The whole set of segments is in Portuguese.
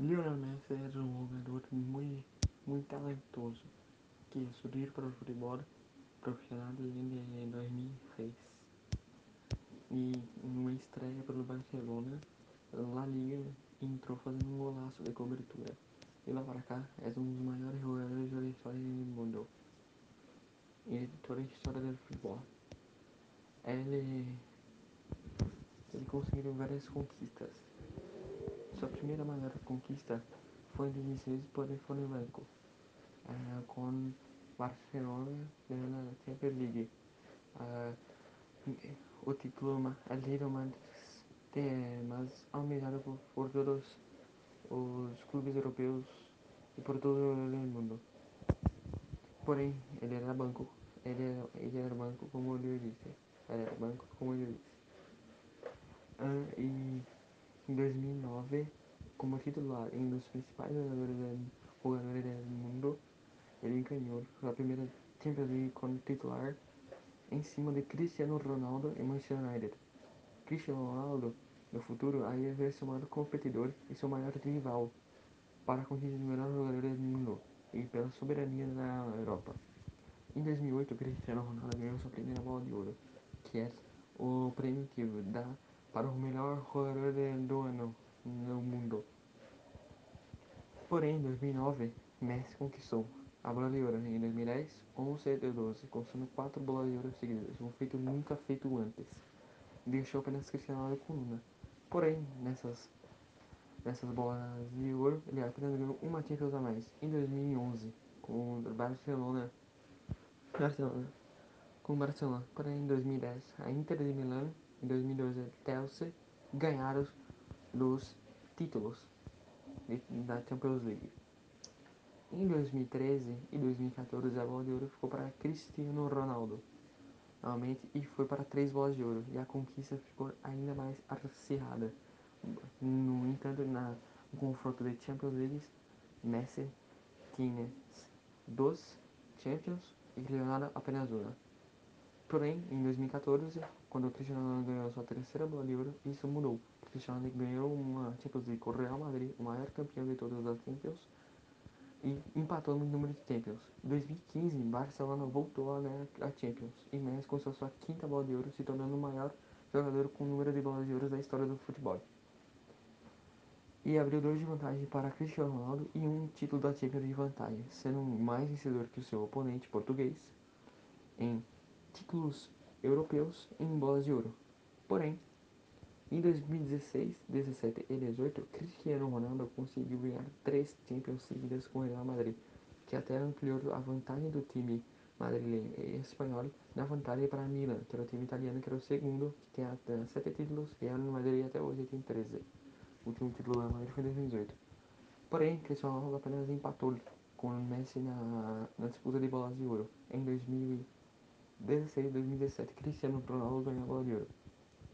Lionel Messi era um jogador muito, muito talentoso. Que surgiu para o futebol profissional em 2006 e numa estreia pelo Barcelona La Liga entrou fazendo um golaço de cobertura. E lá para cá é um dos maiores jogadores da história do mundo. E de toda a história do futebol. Ele ele conseguiu várias conquistas sua primeira maior conquista em 2006 por el Flamengo, uh, com Barcelona ganhando a Champions League. Uh, o título alheiro mais, mais almejado por, por todos os clubes europeus e por todo o mundo. Porém, ele era banco, ele era, ele era banco como eu disse, era banco como eu disse. E em 2009 como titular em um dos principais jogadores, jogadores do mundo. Ele ganhou a primeira Champions League como titular em cima de Cristiano Ronaldo e Manchester United. Cristiano Ronaldo, no futuro, aí vai ser maior competidor e seu maior rival para a conquista de melhor jogador do mundo e pela soberania na Europa. Em 2008, Cristiano Ronaldo ganhou sua primeira bola de ouro, que é o prêmio que dá para o melhor jogador do ano no mundo. Porém, em 2009, Messi conquistou a bola de ouro em 2010, 11 e 12, conquistando quatro bolas de ouro seguidas, um feito nunca feito antes. Deixou apenas Cristiano Ronaldo com uma. Porém, nessas, nessas bolas de ouro, ele apenas ganhou uma Champions a mais, em 2011, com o Barcelona. Barcelona. Com o Barcelona. Porém, em 2010, a Inter de Milão, em 2012, a Chelsea ganharam os títulos da Champions League. Em 2013 e 2014 a bola de ouro ficou para Cristiano Ronaldo novamente e foi para três bolas de ouro e a conquista ficou ainda mais acirrada. No entanto, na, no confronto de Champions League, Messi tinha dois Champions e Cristiano apenas uma. Porém, em 2014, quando o Cristiano Ronaldo ganhou sua terceira bola de ouro, isso mudou. O Cristiano ganhou uma Champions League com o Real Madrid, o maior campeão de todas as Champions, e empatou no número de Champions. Em 2015, Barcelona voltou a ganhar a Champions e Messi conseguiu sua quinta bola de ouro, se tornando o maior jogador com número de bolas de ouro da história do futebol. E abriu dois de vantagem para Cristiano Ronaldo e um título da Champions de vantagem, sendo mais vencedor que o seu oponente português em títulos europeus em bolas de ouro. Porém, em 2016, 17 e 18, Cristiano Ronaldo conseguiu ganhar três Champions seguidas com o Real Madrid, que até ampliou a vantagem do time madrilenho e espanhol na vantagem para Milan, que era o time italiano, que era o segundo, que tem até sete títulos, e Real Madrid até hoje tem 13. O último título da Madrid foi em 2018. Porém, Cristiano Ronaldo apenas empatou com o Messi na, na disputa de bolas de ouro em 2018. 16 e 2017, Cristiano Ronaldo ganhou a bola de ouro.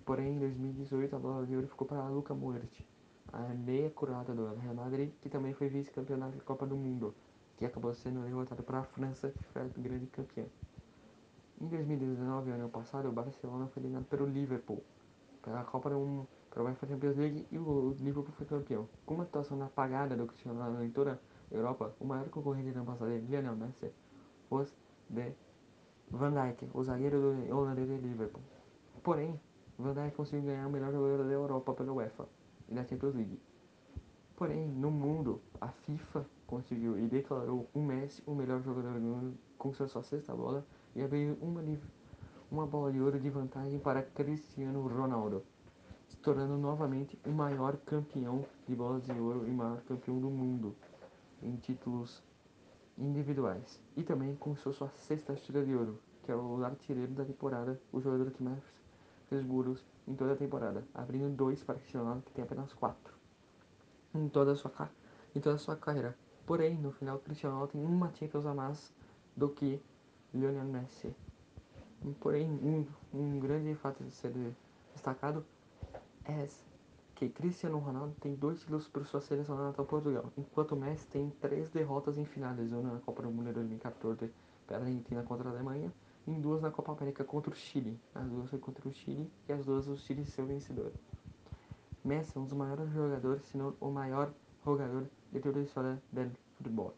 Porém, em 2018, a bola de ouro ficou para Luca Modric, a meia curada do Real Madrid, que também foi vice-campeão da Copa do Mundo, que acabou sendo derrotado para a França, que foi a grande campeã. Em 2019, ano passado, o Barcelona foi eliminado pelo Liverpool, pela Copa do Mundo, pela UEFA Champions League, e o Liverpool foi campeão. Com uma situação apagada do Cristiano Ronaldo em toda a Europa, o maior concorrente do ano passado, Lionel Messi, was de Van Dijk, o zagueiro do holandês de Liverpool. Porém, Van Dijk conseguiu ganhar o melhor jogador da Europa pela UEFA e da Champions League. Porém, no mundo, a FIFA conseguiu e declarou o Messi o melhor jogador do mundo com sua sexta bola e abriu uma, uma bola de ouro de vantagem para Cristiano Ronaldo, se tornando novamente o maior campeão de bolas de ouro e maior campeão do mundo em títulos individuais e também conquistou sua sexta estrela de ouro, que é o artilheiro da temporada, o jogador que mais fez gols em toda a temporada, abrindo dois para Cristiano que tem apenas quatro em toda a sua, em toda a sua carreira. Porém, no final, Cristiano tem uma Champions a mais do que Lionel Messi. Porém, um, um grande fato de ser destacado é que Cristiano Ronaldo tem dois títulos por sua seleção natal Portugal, enquanto Messi tem três derrotas em finais, uma na Copa do Mundo 2014 pela Argentina contra a Alemanha, e duas na Copa América contra o Chile. As duas foi contra o Chile e as duas o Chile seu vencedor. Messi é um dos maiores jogadores, se não o maior jugador de toda a história del fútbol.